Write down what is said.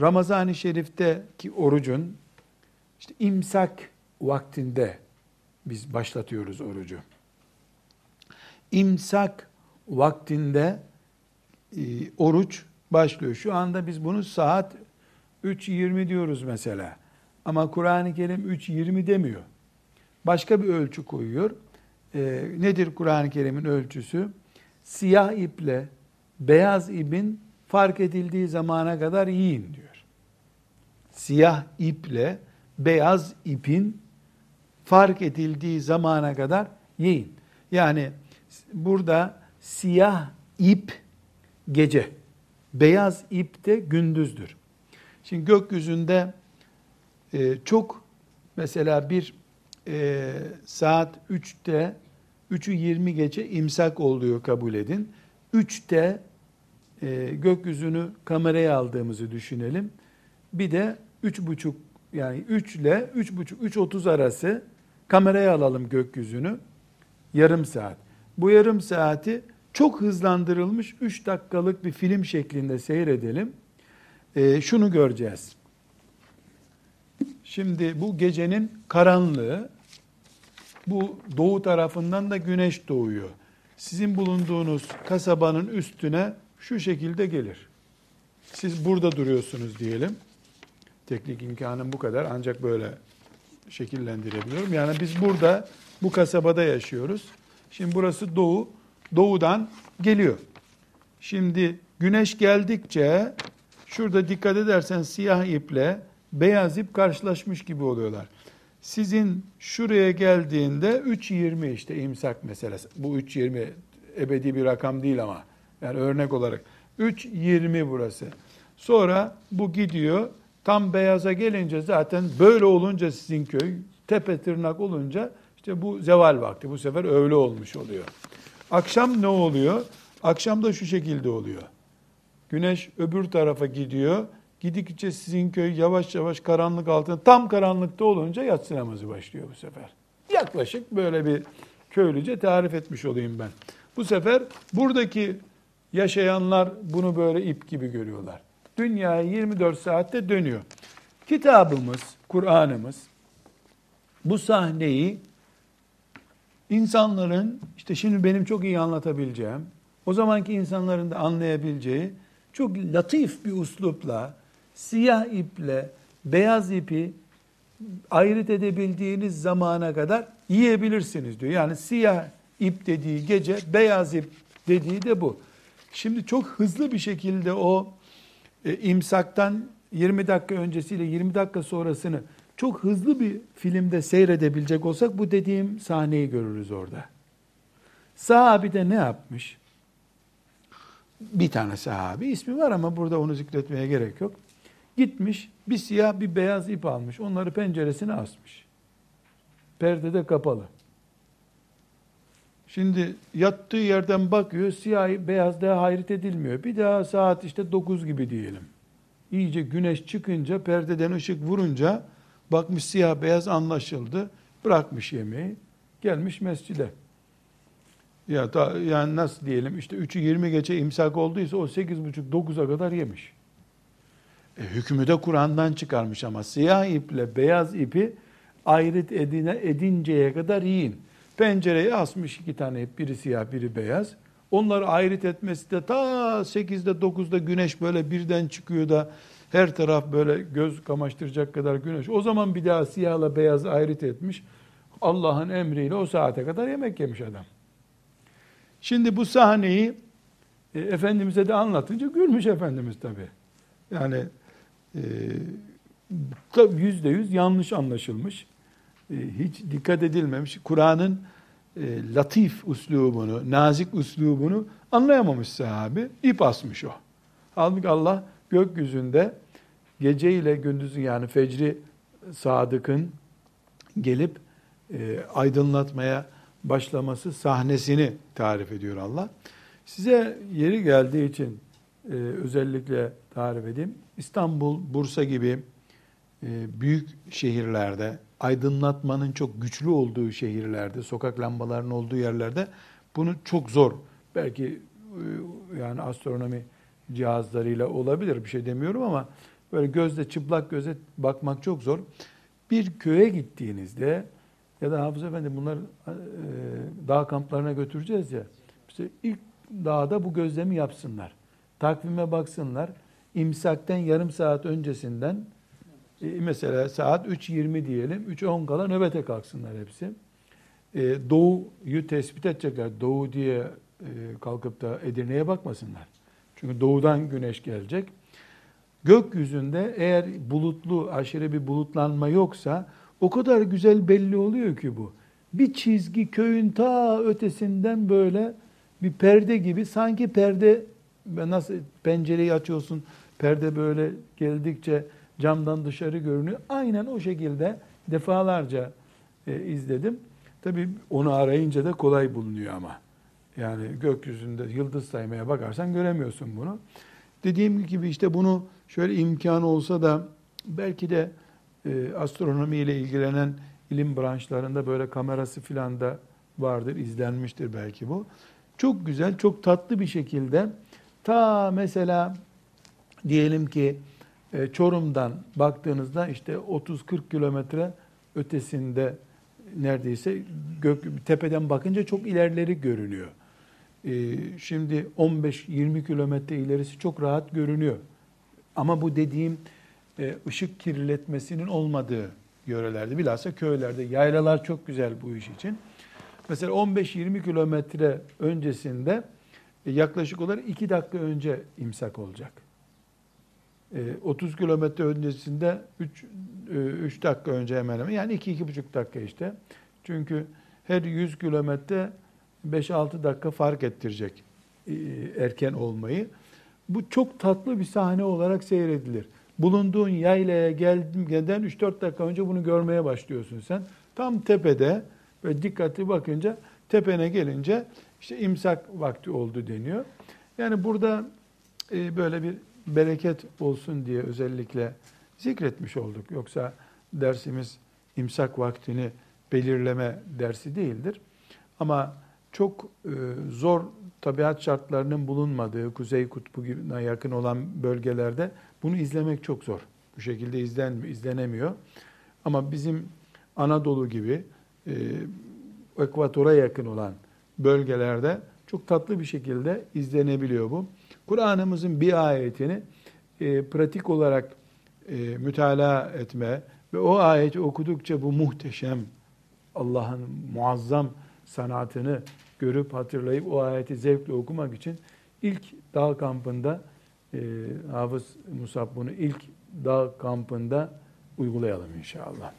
Ramazan-ı Şerif'teki orucun işte imsak vaktinde biz başlatıyoruz orucu. İmsak vaktinde e, oruç başlıyor. Şu anda biz bunu saat 3.20 diyoruz mesela. Ama Kur'an-ı Kerim 3.20 demiyor. Başka bir ölçü koyuyor. E, nedir Kur'an-ı Kerim'in ölçüsü? Siyah iple beyaz ipin fark edildiği zamana kadar yiyin diyor. Siyah iple beyaz ipin fark edildiği zamana kadar yiyin. Yani burada siyah ip gece, beyaz ip de gündüzdür. Şimdi gökyüzünde e, çok mesela bir e, saat 3'te 3'ü 20 geçe imsak oluyor kabul edin. 3'te e, gökyüzünü kameraya aldığımızı düşünelim. Bir de 3.30 yani 3 ile 3.30 3.30 arası kameraya alalım gökyüzünü. Yarım saat. Bu yarım saati çok hızlandırılmış 3 dakikalık bir film şeklinde seyredelim. E, şunu göreceğiz. Şimdi bu gecenin karanlığı, bu doğu tarafından da güneş doğuyor. Sizin bulunduğunuz kasabanın üstüne şu şekilde gelir. Siz burada duruyorsunuz diyelim. Teknik imkanım bu kadar ancak böyle şekillendirebiliyorum. Yani biz burada bu kasabada yaşıyoruz. Şimdi burası doğu. Doğudan geliyor. Şimdi güneş geldikçe şurada dikkat edersen siyah iple beyaz ip karşılaşmış gibi oluyorlar. Sizin şuraya geldiğinde 3.20 işte imsak meselesi. Bu 3.20 ebedi bir rakam değil ama. Yani örnek olarak 3.20 burası. Sonra bu gidiyor. Tam beyaza gelince zaten böyle olunca sizin köy tepe tırnak olunca işte bu zeval vakti. Bu sefer öğle olmuş oluyor. Akşam ne oluyor? Akşam da şu şekilde oluyor. Güneş öbür tarafa gidiyor. Gidikçe sizin köy yavaş yavaş karanlık altında tam karanlıkta olunca yatsı namazı başlıyor bu sefer. Yaklaşık böyle bir köylüce tarif etmiş olayım ben. Bu sefer buradaki yaşayanlar bunu böyle ip gibi görüyorlar. Dünya 24 saatte dönüyor. Kitabımız, Kur'an'ımız bu sahneyi insanların işte şimdi benim çok iyi anlatabileceğim, o zamanki insanların da anlayabileceği çok latif bir uslupla, siyah iple beyaz ipi ayrıt edebildiğiniz zamana kadar yiyebilirsiniz diyor. Yani siyah ip dediği gece, beyaz ip dediği de bu. Şimdi çok hızlı bir şekilde o e, imsaktan 20 dakika öncesiyle 20 dakika sonrasını çok hızlı bir filmde seyredebilecek olsak bu dediğim sahneyi görürüz orada. Sahabi de ne yapmış? Bir tane sahabi ismi var ama burada onu zikretmeye gerek yok. Gitmiş bir siyah bir beyaz ip almış. Onları penceresine asmış. Perde de kapalı. Şimdi yattığı yerden bakıyor, siyah beyaz daha hayret edilmiyor. Bir daha saat işte 9 gibi diyelim. İyice güneş çıkınca, perdeden ışık vurunca bakmış siyah beyaz anlaşıldı. Bırakmış yemeği, gelmiş mescide. Ya da yani nasıl diyelim işte 3'ü 20 geçe imsak olduysa o 8.30-9'a kadar yemiş. E, hükmü de Kur'an'dan çıkarmış ama siyah iple beyaz ipi ayrıt edine edinceye kadar yiyin. Pencereye asmış iki tane biri siyah biri beyaz. Onları ayrıt etmesi de ta 8'de 9'da güneş böyle birden çıkıyor da her taraf böyle göz kamaştıracak kadar güneş. O zaman bir daha siyahla beyaz ayrıt etmiş. Allah'ın emriyle o saate kadar yemek yemiş adam. Şimdi bu sahneyi e, Efendimiz'e de anlatınca gülmüş Efendimiz tabi. Yani e, yüzde yüz yanlış anlaşılmış. E, hiç dikkat edilmemiş. Kur'an'ın e, latif uslubunu, nazik uslubunu anlayamamış sahabi. ip asmış o. Halbuki Allah gökyüzünde gece ile gündüzün yani fecri sadıkın gelip e, aydınlatmaya başlaması sahnesini tarif ediyor Allah. Size yeri geldiği için e, özellikle tarif edeyim. İstanbul, Bursa gibi e, büyük şehirlerde, aydınlatmanın çok güçlü olduğu şehirlerde, sokak lambalarının olduğu yerlerde bunu çok zor. Belki e, yani astronomi cihazlarıyla olabilir bir şey demiyorum ama böyle gözle çıplak göze bakmak çok zor. Bir köye gittiğinizde ya da Hafız Efendi bunlar e, dağ kamplarına götüreceğiz ya. İşte ilk dağda bu gözlemi yapsınlar. Takvime baksınlar. İmsakten yarım saat öncesinden e, mesela saat 3.20 diyelim. 3.10 kala nöbete kalksınlar hepsi. E, doğuyu tespit edecekler. Doğu diye e, kalkıp da Edirne'ye bakmasınlar. Çünkü doğudan güneş gelecek. Gökyüzünde eğer bulutlu, aşırı bir bulutlanma yoksa o kadar güzel belli oluyor ki bu. Bir çizgi köyün ta ötesinden böyle bir perde gibi sanki perde nasıl pencereyi açıyorsun perde böyle geldikçe camdan dışarı görünüyor. Aynen o şekilde defalarca e, izledim. Tabii onu arayınca da kolay bulunuyor ama. Yani gökyüzünde yıldız saymaya bakarsan göremiyorsun bunu. Dediğim gibi işte bunu şöyle imkanı olsa da belki de e, astronomi ile ilgilenen ilim branşlarında böyle kamerası filan da vardır, izlenmiştir belki bu. Çok güzel, çok tatlı bir şekilde ta mesela diyelim ki e, Çorum'dan baktığınızda işte 30-40 kilometre ötesinde neredeyse gök, tepeden bakınca çok ilerleri görünüyor. E, şimdi 15-20 kilometre ilerisi çok rahat görünüyor. Ama bu dediğim e, ışık kirletmesinin olmadığı yörelerde, bilhassa köylerde. Yaylalar çok güzel bu iş için. Mesela 15-20 kilometre öncesinde yaklaşık olarak 2 dakika önce imsak olacak. 30 kilometre öncesinde 3, 3 dakika önce hemen hemen yani 2-2,5 dakika işte. Çünkü her 100 kilometre 5-6 dakika fark ettirecek e, erken olmayı. Bu çok tatlı bir sahne olarak seyredilir. Bulunduğun yaylaya geldiğinden 3-4 dakika önce bunu görmeye başlıyorsun sen. Tam tepede ve dikkatli bakınca tepene gelince işte imsak vakti oldu deniyor. Yani burada e, böyle bir bereket olsun diye özellikle zikretmiş olduk. Yoksa dersimiz imsak vaktini belirleme dersi değildir. Ama çok e, zor tabiat şartlarının bulunmadığı Kuzey Kutbu'na yakın olan bölgelerde bunu izlemek çok zor. Bu şekilde izlen, izlenemiyor. Ama bizim Anadolu gibi e, ekvatora yakın olan bölgelerde çok tatlı bir şekilde izlenebiliyor bu. Kur'an'ımızın bir ayetini e, pratik olarak e, mütalaa etme ve o ayeti okudukça bu muhteşem Allah'ın muazzam sanatını görüp hatırlayıp o ayeti zevkle okumak için ilk dağ kampında e, Hafız Musab bunu ilk dağ kampında uygulayalım inşallah.